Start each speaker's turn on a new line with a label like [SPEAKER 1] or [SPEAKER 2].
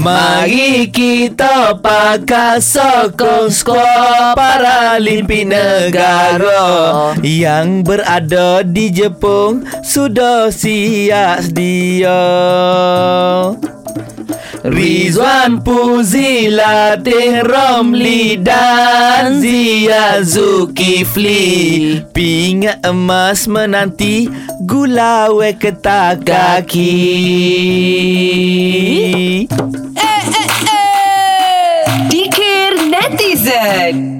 [SPEAKER 1] Mari kita pakai sokong skuad Paralimpik negara. Yang berada di Jepun Sudah siap sedia Rizwan Puzi Latih Romli dan Zia Zulkifli. Pingat emas menanti Gulawe ketak kaki
[SPEAKER 2] music.